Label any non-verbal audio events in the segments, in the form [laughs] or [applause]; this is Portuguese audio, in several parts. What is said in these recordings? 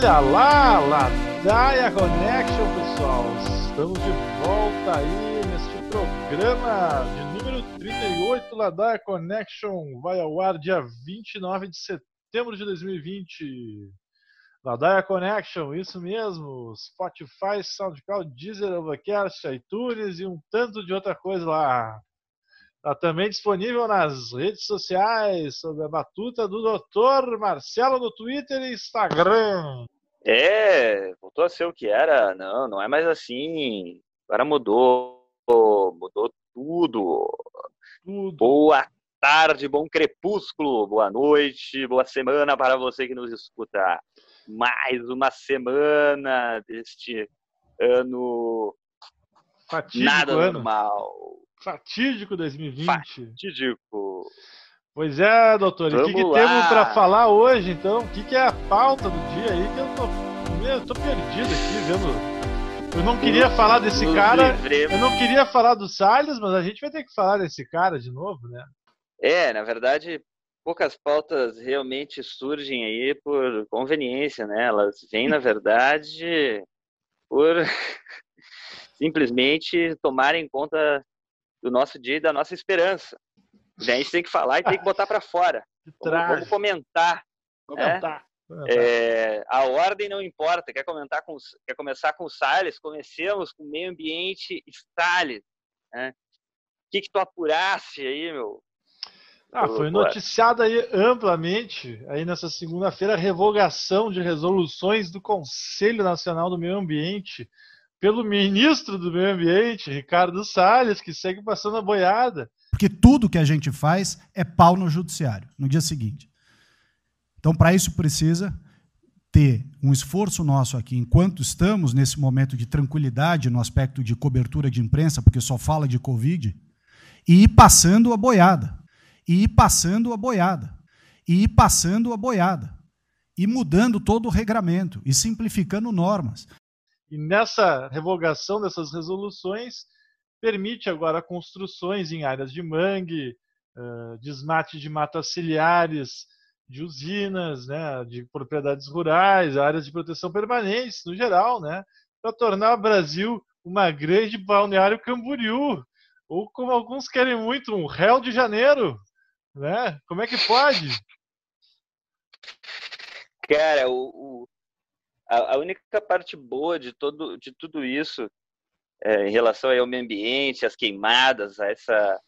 Olha lá, Ladaia Connection, pessoal. Estamos de volta aí neste programa de número 38. Ladaia Connection vai ao ar dia 29 de setembro de 2020. Ladaia Connection, isso mesmo. Spotify, SoundCloud, Deezer, Overcast, iTunes e um tanto de outra coisa lá. Está também disponível nas redes sociais, sob a batuta do Dr. Marcelo no Twitter e Instagram. É, voltou a ser o que era. Não, não é mais assim. Agora mudou. Mudou tudo. tudo. Boa tarde, bom crepúsculo, boa noite, boa semana para você que nos escuta. Mais uma semana deste ano Fatídico nada ano. normal. Fatídico 2020. Fatídico. Pois é, doutor. Vamos e o que, que temos para falar hoje, então? O que, que é a pauta do dia aí? Que eu tô, eu tô perdido aqui, vendo. Eu não queria Nos- falar desse cara. livremos. Eu não queria falar do Salles, mas a gente vai ter que falar desse cara de novo, né? É, na verdade, poucas pautas realmente surgem aí por conveniência, né? Elas vêm, na verdade, por [laughs] simplesmente tomarem conta do nosso dia e da nossa esperança. A gente tem que falar e tem que botar para fora. [laughs] Que Vamos, vamos comentar. Comentar. Comentar. É, a ordem não importa. Quer comentar com, quer começar com o Salles? Comecemos com o meio ambiente e Salles. Né? O que que tu apurasse aí, meu? Ah, foi noticiada aí amplamente aí nessa segunda-feira a revogação de resoluções do Conselho Nacional do Meio Ambiente pelo ministro do Meio Ambiente, Ricardo Salles, que segue passando a boiada. Porque tudo que a gente faz é pau no judiciário no dia seguinte. Então, para isso, precisa ter um esforço nosso aqui, enquanto estamos nesse momento de tranquilidade no aspecto de cobertura de imprensa, porque só fala de Covid, e ir passando a boiada. E ir passando a boiada. E ir passando a boiada. E mudando todo o regramento. E simplificando normas. E nessa revogação dessas resoluções, permite agora construções em áreas de mangue, desmate de matas ciliares, de usinas, né, de propriedades rurais, áreas de proteção permanentes, no geral, né, para tornar o Brasil uma grande balneário Camboriú, ou como alguns querem muito, um réu de janeiro, né? Como é que pode? Cara, o, o- a, a única parte boa de, todo, de tudo isso, é, em relação ao meio ambiente, às queimadas, a, essa,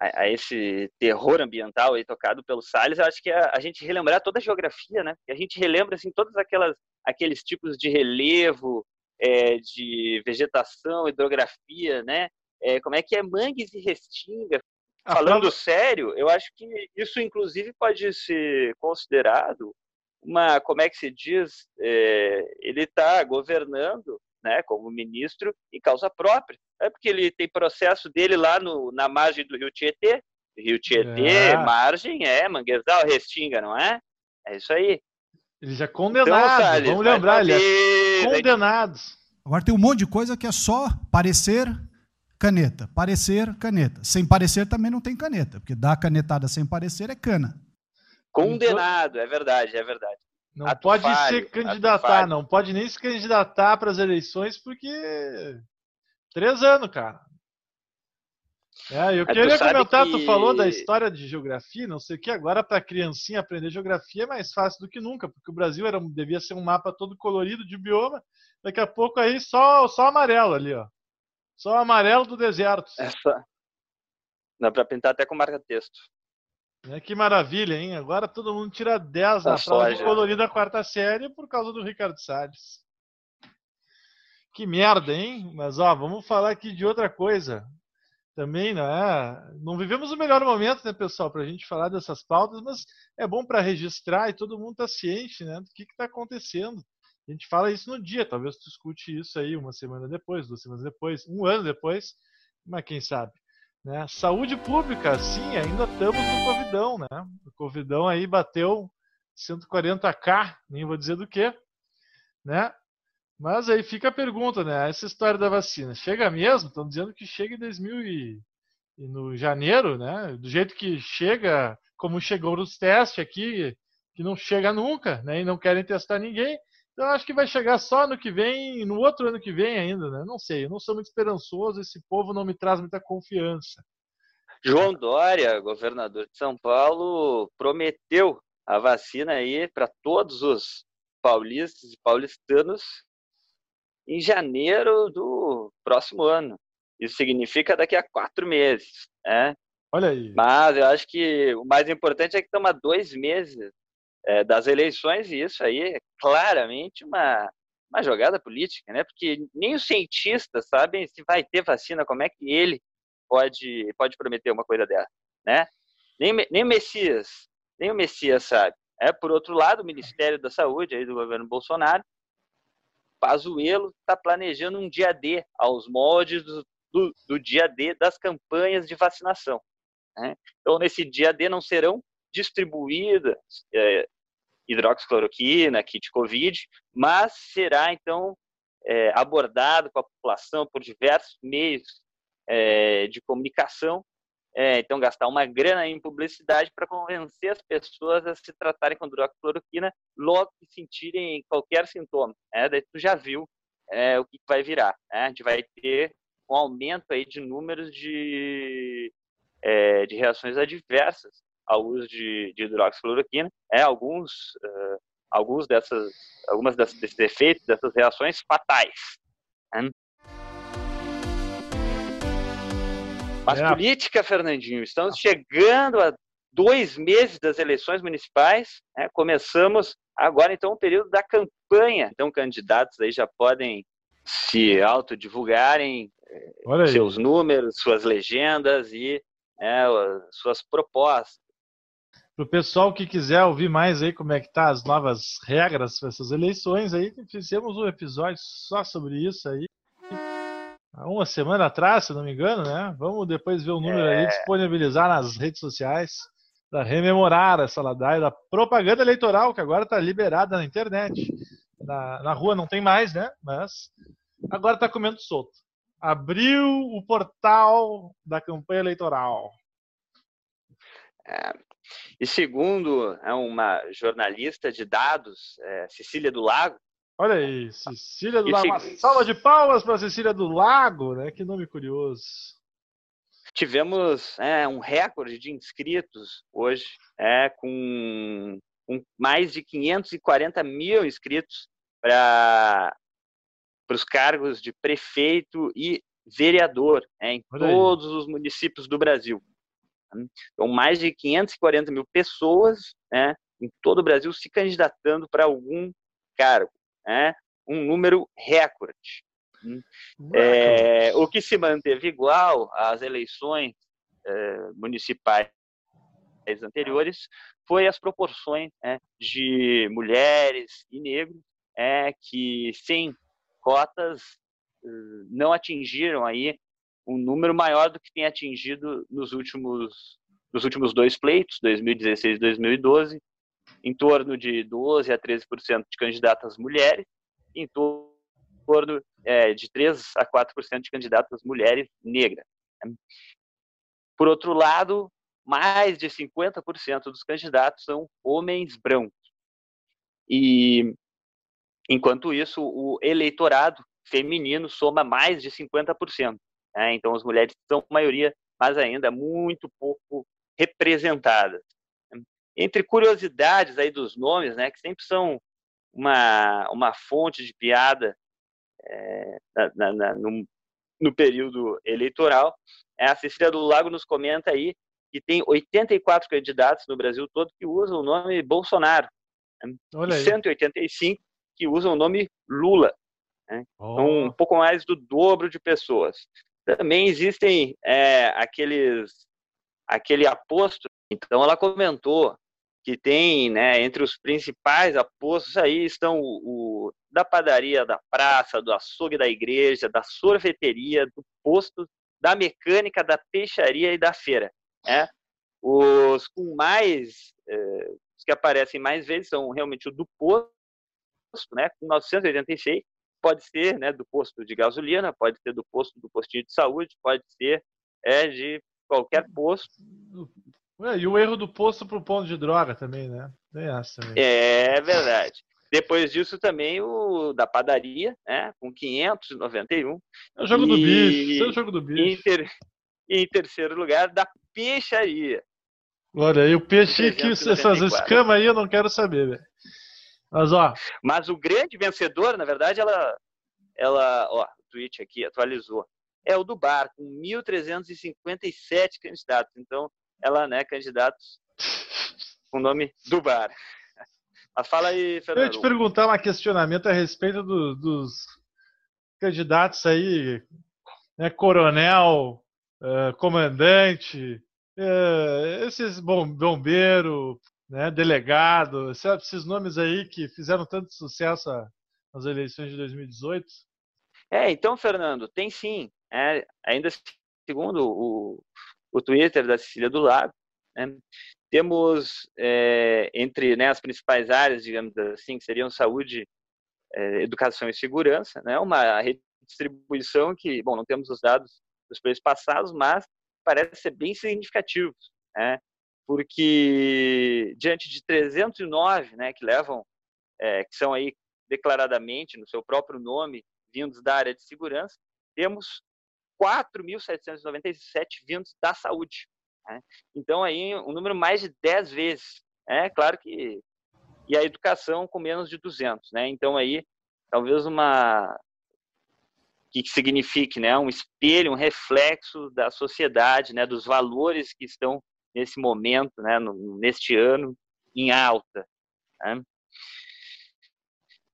a, a esse terror ambiental aí tocado pelo Salles, eu acho que é a, a gente relembrar toda a geografia, né? Que a gente relembra assim, todos aquelas, aqueles tipos de relevo, é, de vegetação, hidrografia, né? É, como é que é mangues e restinga, falando sério, eu acho que isso inclusive pode ser considerado uma, como é que se diz, é, ele está governando, né, como ministro em causa própria, é porque ele tem processo dele lá no, na margem do Rio Tietê, Rio Tietê, É. margem é manguezal, restinga, não é? É isso aí. Ele já é Então, condenado, Salles, vamos lembrar, ele é condenado. Agora tem um monte de coisa que é só parecer caneta. Parecer caneta. Sem parecer também não tem caneta, porque dar canetada sem parecer é cana. condenado, é verdade, é verdade. Não Ato pode falho, se ato candidatar, não pode nem se candidatar para as eleições, porque. Três anos, cara. É, eu Mas tu queria sabe comentar, tu que- falou da história de geografia, não sei o que, agora para criancinha aprender geografia é mais fácil do que nunca, porque o Brasil era, devia ser um mapa todo colorido de bioma, daqui a pouco aí só, só amarelo ali, ó. Só amarelo do deserto. É só... Dá para pintar até com marca-texto. Né, Que maravilha, hein? Agora todo mundo tira 10 Da na prova de soja. colorido da quarta série por causa do Ricardo Salles. Que merda, hein? Mas ó, vamos falar aqui de outra coisa. Também, não é? Não vivemos o melhor momento, né, pessoal, para a gente falar dessas pautas, mas é bom para registrar e todo mundo tá ciente, né, do que está acontecendo. A gente fala isso no dia, talvez tu escute isso aí uma semana depois, duas semanas depois, um ano depois, mas quem sabe. Né? Saúde pública, sim, ainda estamos no Covidão, né? O Covidão aí bateu 140k, nem vou dizer do que, né? Mas aí fica a pergunta, né? Essa história da vacina, chega mesmo? Estão dizendo que chega em 2000 e, e no janeiro, né? Do jeito que chega, como chegou nos testes aqui, que não chega nunca, né? E não querem testar ninguém. Então acho que vai chegar só no que vem, no outro ano que vem ainda, né? Não sei, eu não sou muito esperançoso, esse povo não me traz muita confiança. João Dória, governador de São Paulo, prometeu a vacina aí para todos os paulistas e paulistanos em janeiro do próximo ano. Isso significa daqui a quatro meses. Né? Olha aí. Mas eu acho que o mais importante é que estamos dois meses é, das eleições e isso aí é claramente uma, uma jogada política, né? Porque nem os cientistas sabem se vai ter vacina, como é que ele pode, pode prometer uma coisa dessa, né? Nem, nem o Messias, nem o Messias sabe. É, por outro lado, o Ministério da Saúde aí do governo Bolsonaro, Pazuello está planejando um dia D aos moldes do, do, do dia D das campanhas de vacinação. Né? Então, nesse dia D não serão distribuídas é, hidroxicloroquina, kit COVID, mas será, então, é, abordado com a população por diversos meios é, de comunicação. É, então, gastar uma grana em publicidade para convencer as pessoas a se tratarem com hidroxicloroquina logo que sentirem qualquer sintoma. Né? Daí tu já viu é, o que vai virar. Né? A gente vai ter um aumento aí de números de, é, de reações adversas ao uso de, de hidroxicloroquina. É, alguns, uh, alguns dessas, algumas desses efeitos, dessas reações fatais. Né? Mas é. política, Fernandinho, estamos chegando a dois meses das eleições municipais. Né? Começamos agora, então, o período da campanha. Então, candidatos aí já podem se autodivulgarem seus números, suas legendas e né, suas propostas. Para o pessoal que quiser ouvir mais aí como é que tá as novas regras para essas eleições aí, fizemos um episódio só sobre isso aí. Há uma semana atrás, se não me engano, né? Vamos depois ver o número é... aí, disponibilizar nas redes sociais para rememorar essa ladaia da propaganda eleitoral que agora está liberada na internet. Na, na rua não tem mais, né? Mas agora está comendo solto. Abriu o portal da campanha eleitoral. É, e segundo é uma jornalista de dados, é, Cecília do Lago. Olha aí, Cecília do Lago. Uma salva de palmas para Cecília do Lago, né? Que nome curioso. Tivemos é, um recorde de inscritos hoje, é, com, com mais de 540 mil inscritos para os cargos de prefeito e vereador é, em todos os municípios do Brasil. Então, mais de 540 mil pessoas né, em todo o Brasil se candidatando para algum cargo. Né, um número recorde. É, o que se manteve igual às eleições é, municipais anteriores foi as proporções né, de mulheres e negros é, que sem cotas eh, não atingiram aí um número maior do que tem atingido nos últimos, nos últimos dois pleitos, 2016 e 2012, em torno de 12 a 13% de candidatas mulheres, em torno é, de 3 a 4% de candidatas mulheres negras. Por outro lado, mais de 50% dos candidatos são homens brancos. E, enquanto isso, o eleitorado feminino soma mais de 50%. Né? Então, as mulheres são maioria, mas ainda muito pouco representadas. Entre curiosidades aí dos nomes, né, que sempre são uma, uma fonte de piada é, na, na, no, no, período eleitoral, a Cecília do Lago nos comenta aí que tem 84 candidatos no Brasil todo que usam o nome Bolsonaro, né? e 185 que usam o nome Lula. Né? Oh. Então, um pouco mais do dobro de pessoas. Também existem é, aqueles, aquele aposto. Então, ela comentou que tem, né, entre os principais apostos aí estão o, o, da padaria da praça, do açougue da igreja, da sorveteria, do posto, da mecânica, da peixaria e da feira. Né? Os com mais, eh, os que aparecem mais vezes são realmente o do posto, né, com 986, pode ser né, do posto de gasolina, pode ser do posto do postinho de saúde, pode ser é, de qualquer posto. É, e o erro do posto para o ponto de droga também, né? Tem essa também. É verdade. Depois disso também o da padaria, né, com 591. É o jogo e, do bicho, é o jogo do bicho. Em, ter, em terceiro lugar, da peixaria. Olha, e o peixe que essas escamas aí eu não quero saber, velho. Mas ó. Mas o grande vencedor, na verdade, ela, ela, ó, o tweet aqui atualizou. É o do bar, com 1.357 candidatos. Então, ela, né, candidatos com o nome do bar. [laughs] Mas fala aí, Fernando. Eu ia te perguntar um questionamento a respeito do, dos candidatos aí, né, coronel, uh, comandante, uh, esses bom, bombeiro, né, delegado, esses nomes aí que fizeram tanto sucesso nas eleições de 2018. É, então, Fernando, tem sim. É, ainda segundo o, o Twitter da Cecília do Lago, né, temos é, entre né, as principais áreas, digamos assim, que seriam saúde, é, educação e segurança, né, uma redistribuição que, bom, não temos os dados dos preços passados, mas parece ser bem significativo, né, porque diante de 309, né, que levam, é, que são aí declaradamente no seu próprio nome vindos da área de segurança, temos 4.797 vindos da saúde, né? Então, aí, um número mais de 10 vezes. É né? claro que. E a educação com menos de 200. Né? Então, aí, talvez uma. que signifique né? um espelho, um reflexo da sociedade, né? dos valores que estão nesse momento, né? neste ano, em alta. Né?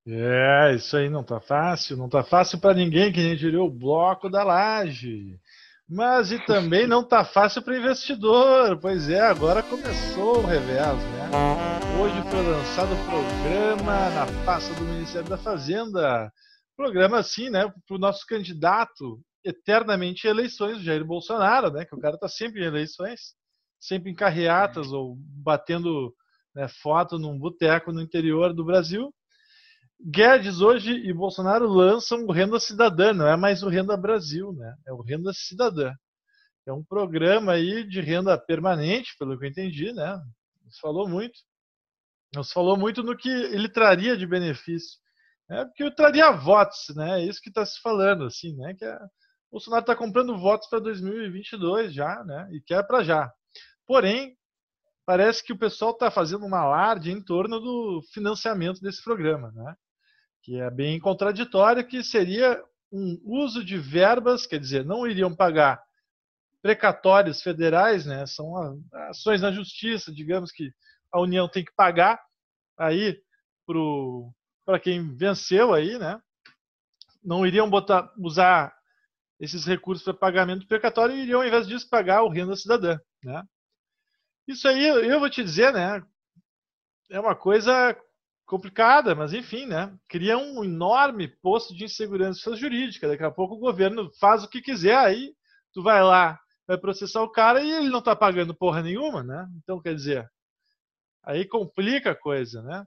É, isso aí não tá fácil, não tá fácil para ninguém que nem diria o bloco da laje. Mas e [laughs] também não tá fácil para investidor. Pois é, agora começou o revés, né? Hoje foi lançado o programa na pasta do Ministério da Fazenda. Programa assim, né, para o nosso candidato eternamente em eleições, Jair Bolsonaro, né? Que o cara tá sempre em eleições, sempre em carreatas ou batendo né, foto num boteco no interior do Brasil. Guedes hoje e Bolsonaro lançam o Renda Cidadã, não é mais o Renda Brasil, né? É o Renda Cidadã. É um programa aí de renda permanente, pelo que eu entendi, né? Nos falou muito. Nos falou muito no que ele traria de benefício. É porque traria votos, né? É isso que está se falando, assim, né? Que é, Bolsonaro está comprando votos para 2022 já, né? E quer para já. Porém, parece que o pessoal está fazendo uma alarde em torno do financiamento desse programa, né? que é bem contraditório, que seria um uso de verbas, quer dizer, não iriam pagar precatórios federais, né? São ações na justiça, digamos que a União tem que pagar aí para quem venceu aí, né? Não iriam botar, usar esses recursos para pagamento precatório e iriam, ao invés disso, pagar o renda cidadã, né? Isso aí, eu vou te dizer, né? É uma coisa complicada, mas enfim, né? Cria um enorme posto de insegurança jurídica. Daqui a pouco o governo faz o que quiser, aí tu vai lá, vai processar o cara e ele não tá pagando porra nenhuma, né? Então, quer dizer, aí complica a coisa, né?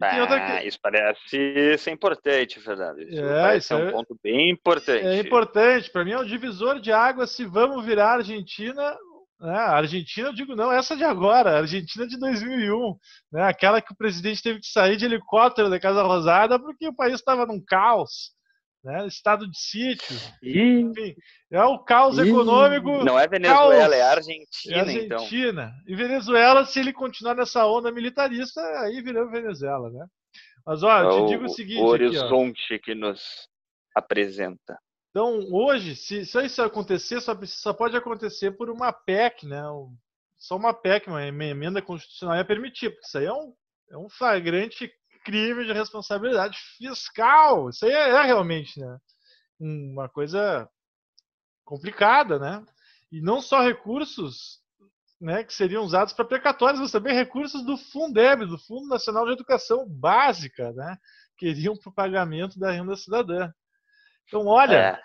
Ah, Isso parece ser importante, Fernando. Isso é, isso é um ponto bem importante. É importante. Para mim é um divisor de águas se vamos virar Argentina é, a Argentina, eu digo não, essa de agora, a Argentina de 2001, né, aquela que o presidente teve que sair de helicóptero da Casa Rosada porque o país estava num caos, né, estado de sítio. Enfim, é o caos econômico. Não é Venezuela, caos, é Argentina, é Argentina. Então. E Venezuela, se ele continuar nessa onda militarista, aí virou Venezuela, né? Mas olha, eu te é digo o seguinte. O horizonte aqui, que nos apresenta. Então, hoje, se, se isso acontecer, só, só, pode acontecer por uma PEC, né? Só uma PEC, uma emenda constitucional ia permitir, porque isso aí é um, é um flagrante crime de responsabilidade fiscal. Isso aí é, é realmente né? uma coisa complicada, né? E não só recursos né, que seriam usados para precatórios, mas também recursos do Fundeb, do Fundo Nacional de Educação Básica, né, que iriam para o pagamento da renda cidadã. Então, olha. É.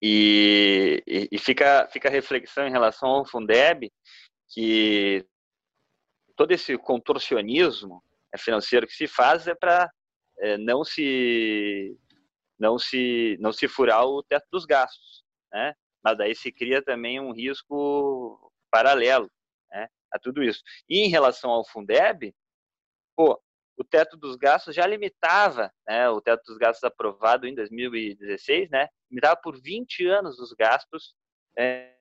E, e, fica, fica a reflexão em relação ao Fundeb, que todo esse contorcionismo financeiro que se faz é para é, não se não se não se furar o teto dos gastos, né? Mas daí se cria também um risco paralelo, né? A tudo isso. E em relação ao Fundeb, pô, o teto dos gastos já limitava, né, o teto dos gastos aprovado em 2016, né, limitava por 20 anos os gastos é,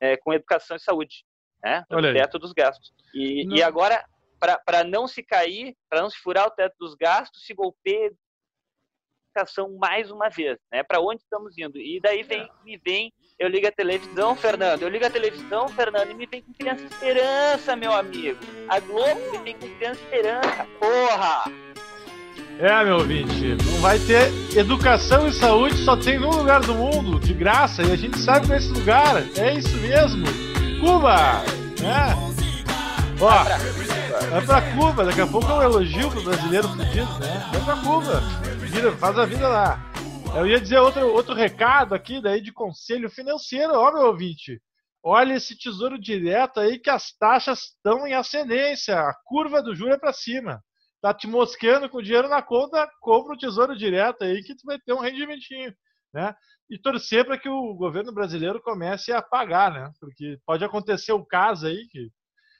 é, com educação e saúde, né, o teto dos gastos. E, e agora, para não se cair, para não se furar o teto dos gastos, se golpeia educação mais uma vez, né, para onde estamos indo. E daí vem, me vem eu ligo a televisão, Fernando. Eu ligo a televisão, Fernando, e me vem com criança esperança, meu amigo. A Globo me vem com criança esperança, porra! É, meu ouvinte, não vai ter educação e saúde, só tem num lugar do mundo, de graça, e a gente sabe que é esse lugar. É isso mesmo. Cuba! Né? Ó, vai pra Cuba, daqui a pouco é um elogio pro brasileiro fudido, né? Vai pra Cuba, faz a vida lá. Eu ia dizer outro, outro recado aqui, daí de conselho financeiro, ó, meu ouvinte. Olha esse tesouro direto aí que as taxas estão em ascendência, a curva do juro é para cima. Tá te mosqueando com dinheiro na conta, compra o tesouro direto aí que tu vai ter um rendimentinho, né? E torcer para que o governo brasileiro comece a pagar, né? Porque pode acontecer o caso aí que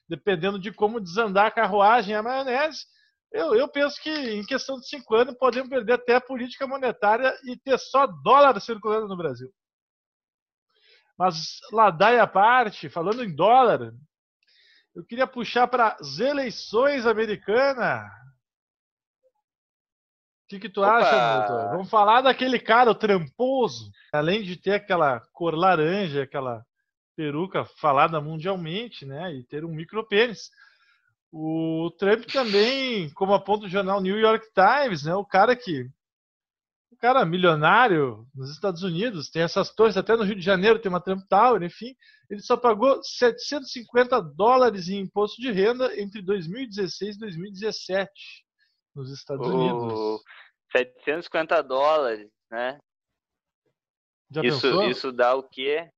dependendo de como desandar a carruagem, a maionese, eu, eu penso que em questão de cinco anos podemos perder até a política monetária e ter só dólar circulando no Brasil. Mas ladaia à parte, falando em dólar, eu queria puxar para as eleições americanas. O que, que tu Opa. acha, Milton? Vamos falar daquele cara, o tramposo. Além de ter aquela cor laranja, aquela peruca falada mundialmente, né? E ter um micropênis. O Trump também, como aponta o jornal New York Times, né, o cara que o cara milionário nos Estados Unidos, tem essas torres, até no Rio de Janeiro tem uma Trump Tower, enfim, ele só pagou 750 dólares em imposto de renda entre 2016 e 2017 nos Estados Unidos. 750 dólares, né? Já isso, pensou? isso dá o quê?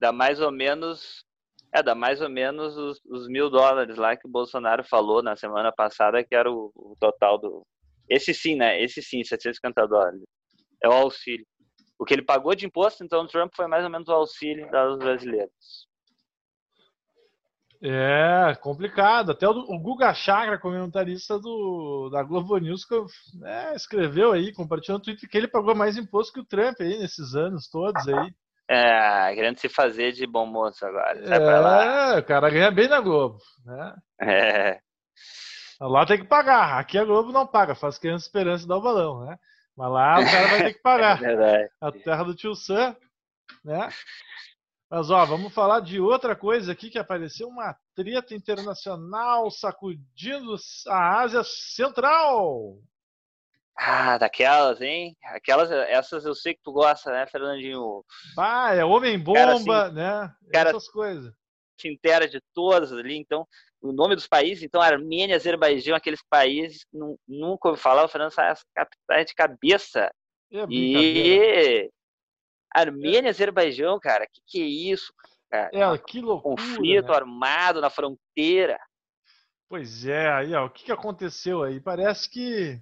Dá mais ou menos é, dá mais ou menos os, os, mil dólares lá que o Bolsonaro falou na semana passada, que era o, o, total do. Esse sim, né? Esse sim, 750 dólares. É o auxílio. O que ele pagou de imposto, então, o Trump foi mais ou menos o auxílio dos brasileiros. É, complicado. Até o, Guga Chakra, comentarista do, da Globo News, é, escreveu aí, compartilhou no Twitter que ele pagou mais imposto que o Trump aí nesses anos todos aí. É, querendo se fazer de bom moço agora. Sai é, o cara ganha bem na Globo, né? É. Lá tem que pagar. Aqui a Globo não paga, faz criança esperança e dá o balão, né? Mas lá o cara vai ter que pagar. [laughs] É. A terra do tio Sam, né? Mas ó, vamos falar de outra coisa aqui que apareceu uma treta internacional sacudindo a Ásia Central. Ah, daquelas, hein? Aquelas, essas eu sei que tu gosta, né, Fernandinho? Ah, é Homem-Bomba, assim, né? Cara, Essas coisas. Te inteira de todas ali, então, o nome dos países, então, Armênia, Azerbaijão, aqueles países que nunca ouvi falar, o Fernando sai as capitais de cabeça. É e Armênia, Azerbaijão, cara, que que é isso? Cara? É, que loucura. Conflito né? armado na fronteira. Pois é, aí, ó, o que, que aconteceu aí? Parece que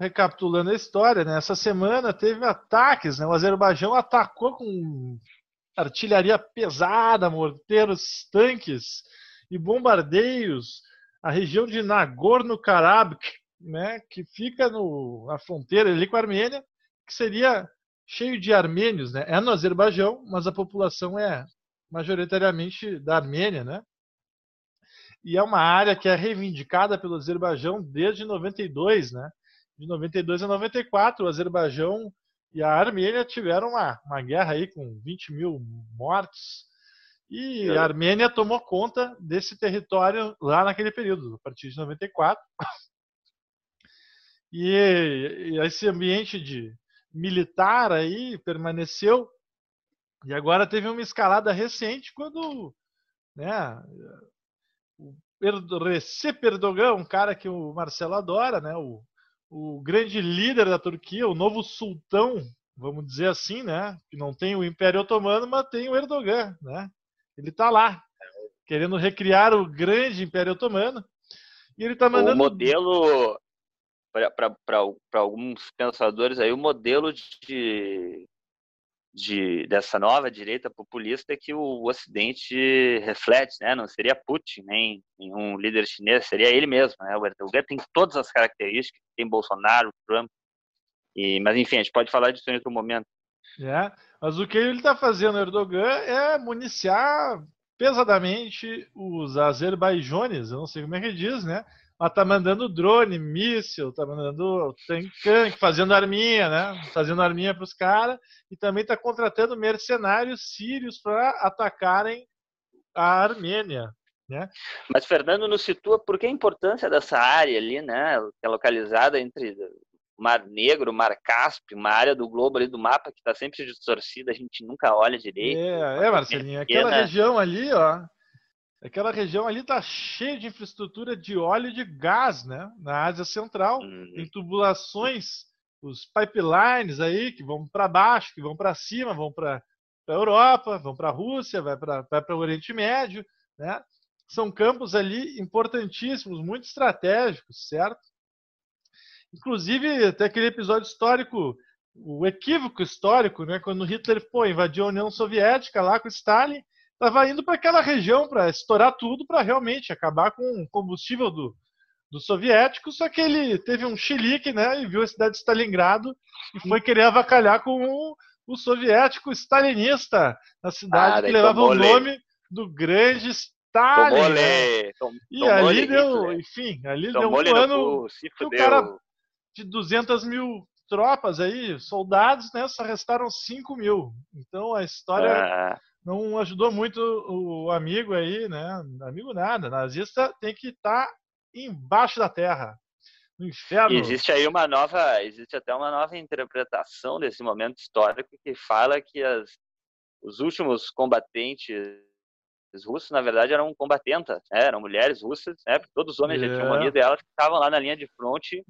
recapitulando a história, né? essa semana teve ataques, né? o Azerbaijão atacou com artilharia pesada, morteiros, tanques e bombardeios a região de Nagorno-Karabakh, né? que fica no, na fronteira ali com a Armênia, que seria cheio de armênios, né? É no Azerbaijão, mas a população é majoritariamente da Armênia, né? E é uma área que é reivindicada pelo Azerbaijão desde 92, né? De 92 a 94, o Azerbaijão e a Armênia tiveram uma, uma guerra aí com 20 mil mortos. E a Armênia tomou conta desse território lá naquele período, a partir de 94. E, e esse ambiente de militar aí permaneceu. E agora teve uma escalada recente quando né, o Recep Erdogan, um cara que o Marcelo adora, né, o o grande líder da Turquia, o novo sultão, vamos dizer assim, né? Que não tem o Império Otomano, mas tem o Erdogan, né? Ele está lá, querendo recriar o grande Império Otomano. E ele está mandando. O modelo, para alguns pensadores aí, o modelo de, de, dessa nova direita populista que o Ocidente reflete, né? Não seria Putin nem nenhum líder chinês, seria ele mesmo, né? O Erdogan tem todas as características, tem Bolsonaro, Trump, e, mas enfim, a gente pode falar disso em outro momento. É, mas o que ele está fazendo, Erdogan, é municiar pesadamente os azerbaijones, eu não sei como é que diz, né? Mas tá mandando drone, míssil, tá mandando tanque, fazendo arminha, né? Fazendo arminha para os caras e também tá contratando mercenários sírios para atacarem a Armênia, né? Mas Fernando nos situa por que a importância dessa área ali, né? Que é localizada entre Mar Negro, Mar Cáspio, uma área do globo ali do mapa que está sempre distorcida, a gente nunca olha direito. É, é Marcelinho, aquela região ali, ó, Aquela região ali está cheia de infraestrutura de óleo e de gás, né? Na Ásia Central, uhum. tem tubulações, os pipelines aí que vão para baixo, que vão para cima, vão para a Europa, vão para a Rússia, vai para o Oriente Médio, né? São campos ali importantíssimos, muito estratégicos, certo? Inclusive, até aquele episódio histórico, o equívoco histórico, né? Quando Hitler pô, invadiu a União Soviética lá com Stalin, estava indo para aquela região para estourar tudo, para realmente acabar com o combustível do, do soviético, só que ele teve um chilique, né, e viu a cidade de Stalingrado e foi querer avacalhar com o, o soviético stalinista na cidade ah, que levava o nome do grande Stalin. Tomou né? Tom, e ali deu, enfim, ali deu um plano que o cara de 200 mil tropas aí, soldados, né, só restaram 5 mil. Então a história ah não ajudou muito o amigo aí, né? Amigo nada, nazista tem que estar tá embaixo da terra, no inferno. E existe aí uma nova, existe até uma nova interpretação desse momento histórico que fala que as, os últimos combatentes russos, na verdade, eram combatentas, né? eram mulheres russas, né? Todos os homens é. já tinham morrido e elas estavam lá na linha de fronte.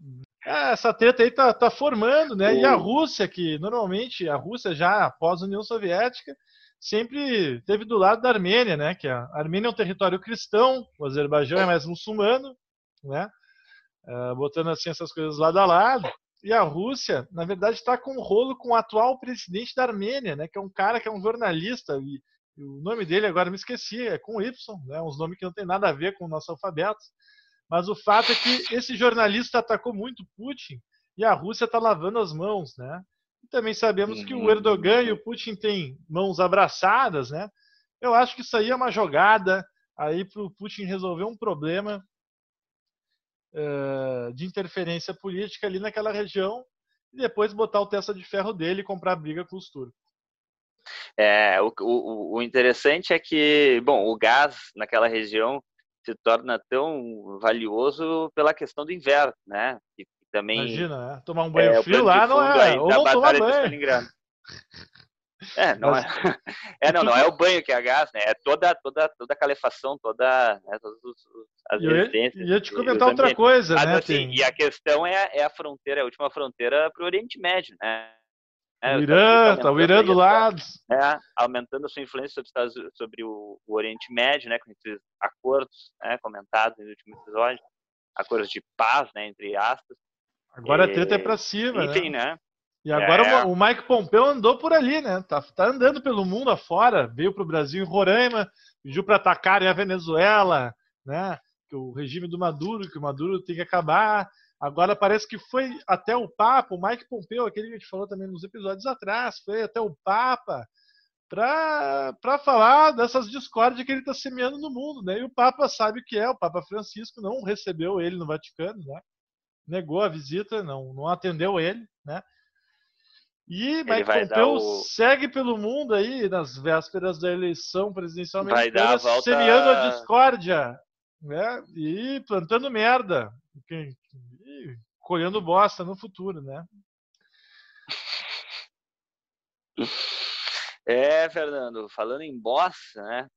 É, essa treta aí tá, tá formando, né? O... E a Rússia, que normalmente a Rússia já após a União Soviética, sempre teve do lado da Armênia, né? Que a Armênia é um território cristão, o Azerbaijão é mais muçulmano, né? Uh, botando assim essas coisas lado a lado. E a Rússia, na verdade, está com um rolo com o atual presidente da Armênia, né? Que é um cara que é um jornalista e, e o nome dele agora me esqueci, é com Y, né? Uns nomes que não tem nada a ver com o nosso alfabeto. Mas o fato é que esse jornalista atacou muito Putin e a Rússia está lavando as mãos, né? Também sabemos uhum. que o uhum. Erdogan e o Putin têm mãos abraçadas, né? Eu acho que isso aí é uma jogada aí para o Putin resolver um problema uh, de interferência política ali naquela região e depois botar o testa de ferro dele e comprar briga com os turcos. É, o, o, o interessante é que, bom, o gás naquela região se torna tão valioso pela questão do inverno, né? Que também. Imagina, né? Tomar um banho é, frio lá não é. Ou não tomar banho. É, não Mas... é. [laughs] É, não, não é o banho que é a gás, né? É toda, toda, toda a calefação, toda, né, todas as residências. E ia te comentar outra coisa, Mas, né? Assim, e a questão é, é a fronteira, a última fronteira para o Oriente Médio, né? É, o Irã, tá o Irã do lado. É, aumentando a sua influência sobre, sobre o, o, Oriente Médio, né, com esses acordos né, comentados no último episódio, acordos de paz, né, entre aspas. Agora a treta é pra cima, Enfim, né? né? E agora é. o Mike Pompeu andou por ali, né? Tá, tá andando pelo mundo afora, veio pro Brasil em Roraima, pediu para atacarem a Venezuela, né? Que o regime do Maduro, que o Maduro tem que acabar. Agora parece que foi até o Papa, o Mike Pompeu, aquele que a gente falou também nos episódios atrás, foi até o Papa para falar dessas discórdias que ele está semeando no mundo, né? E o Papa sabe o que é, o Papa Francisco não recebeu ele no Vaticano, né? Negou a visita, não, não atendeu ele, né? E Mike Pompeu o... segue pelo mundo aí nas vésperas da eleição presidencial americana, volta... semeando a discórdia, né? E plantando merda, e colhendo bosta no futuro, né? [laughs] É, Fernando, falando em bossa, né?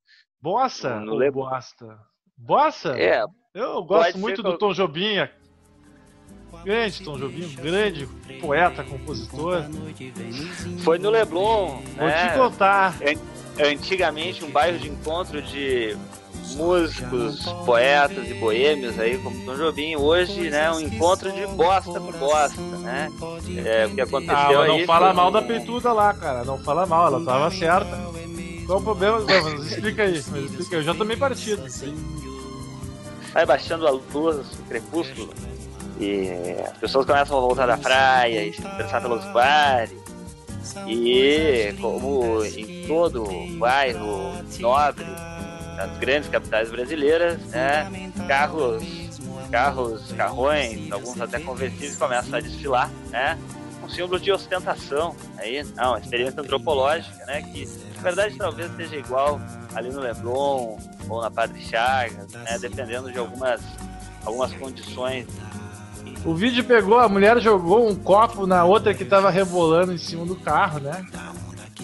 Bossa no, no ou bosta? Bossa? É. Eu gosto muito do Tom Jobim, Grande Tom Jobim, grande poeta, compositor. Foi no Leblon. Vou né? te contar. Antigamente um bairro de encontro de músicos, poetas e boêmios aí, como Tom Jobim, hoje, né, um encontro de bosta por bosta, né? É, o que aconteceu ah, não aí fala foi- mal da peituda lá, cara. Não fala mal, ela tava certa. Qual o problema? Não, mas explica aí, mas explica aí. Eu já tomei partido. vai baixando a luz, o crepúsculo, e as pessoas começam a voltar da praia e se interessar pelos bares. E como em todo bairro nobre das grandes capitais brasileiras, né, carros, carros, carrões, alguns até conversíveis começam a desfilar, né, um símbolo de ostentação, aí, não, experiência antropológica, né, que na verdade talvez seja igual ali no Leblon ou na Padre Chagas, né, dependendo de algumas, algumas condições. O vídeo pegou, a mulher jogou um copo na outra que tava rebolando em cima do carro, né?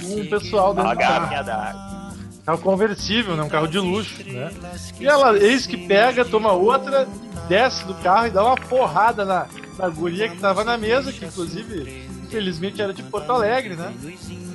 Um pessoal dentro do carro. d'água. Carro conversível, né? Um carro de luxo, né? E ela, eis que pega, toma outra, desce do carro e dá uma porrada na, na guria que tava na mesa, que inclusive, infelizmente, era de Porto Alegre, né?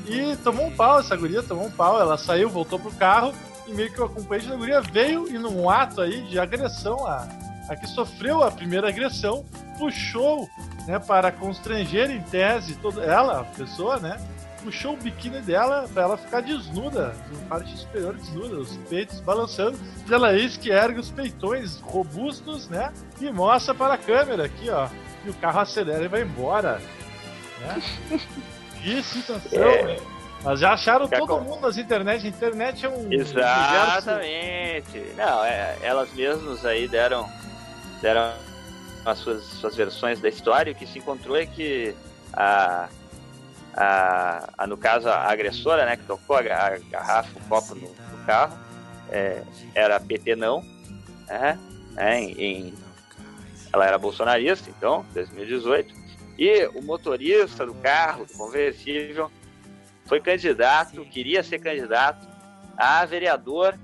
E tomou um pau, essa guria tomou um pau, ela saiu, voltou pro carro e meio que o acompanhante da guria veio e num ato aí de agressão a, a que sofreu a primeira agressão, puxou, né, para constranger em tese toda ela, a pessoa, né? Puxou o biquíni dela pra ela ficar desnuda, parte superior desnuda, os peitos balançando. E ela eis que ergue os peitões robustos, né? E mostra para a câmera aqui, ó. E o carro acelera e vai embora. Né? [laughs] Que situação, É. Mas já acharam Que todo acon- mundo nas internet. A internet é um Exatamente. Não, é, elas mesmas aí deram, deram as suas, suas versões da história. O que se encontrou é que a, a, a, no caso a agressora, né, que tocou a, ga- a garrafa, o copo no, no carro, é, era PT não, né, né, em, em- ela era bolsonarista, então, 2018, e o motorista do carro, do conversível, foi candidato, queria ser candidato a vereador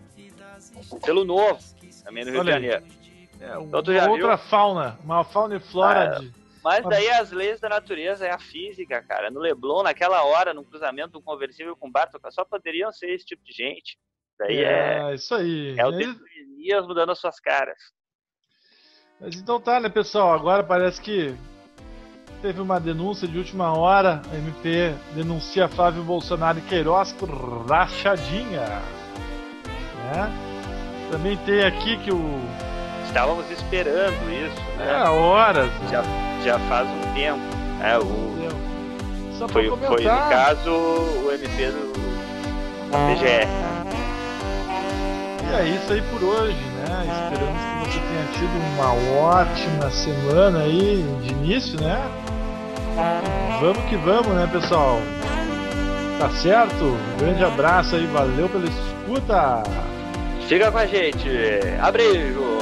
pelo Novo, também no Rio Olha de. Janeiro. É uma Então já outra fauna, uma fauna e flora Ah, de. Mas daí as leis da natureza é a física, cara. No Leblon, naquela hora, no cruzamento do conversível com o Bartok, só poderiam ser esse tipo de gente. Daí é, É, isso aí. é o Eles- determinismo dando as suas caras. Mas então tá, né, pessoal? Agora parece que teve uma denúncia de última hora. A MP denuncia Flávio Bolsonaro e Queiroz por rachadinha. Né? Também tem aqui que o. Estávamos esperando isso, É, né? horas. né? Já, já faz um tempo. É, o, Só foi, foi, no caso, o MP do PGR. E é isso aí por hoje, né? Esperamos que você tenha tido uma ótima semana aí de início, né? Vamos que vamos, né, pessoal? Tá certo? Um grande abraço aí, valeu pela escuta! Fica com a gente. Abreijo!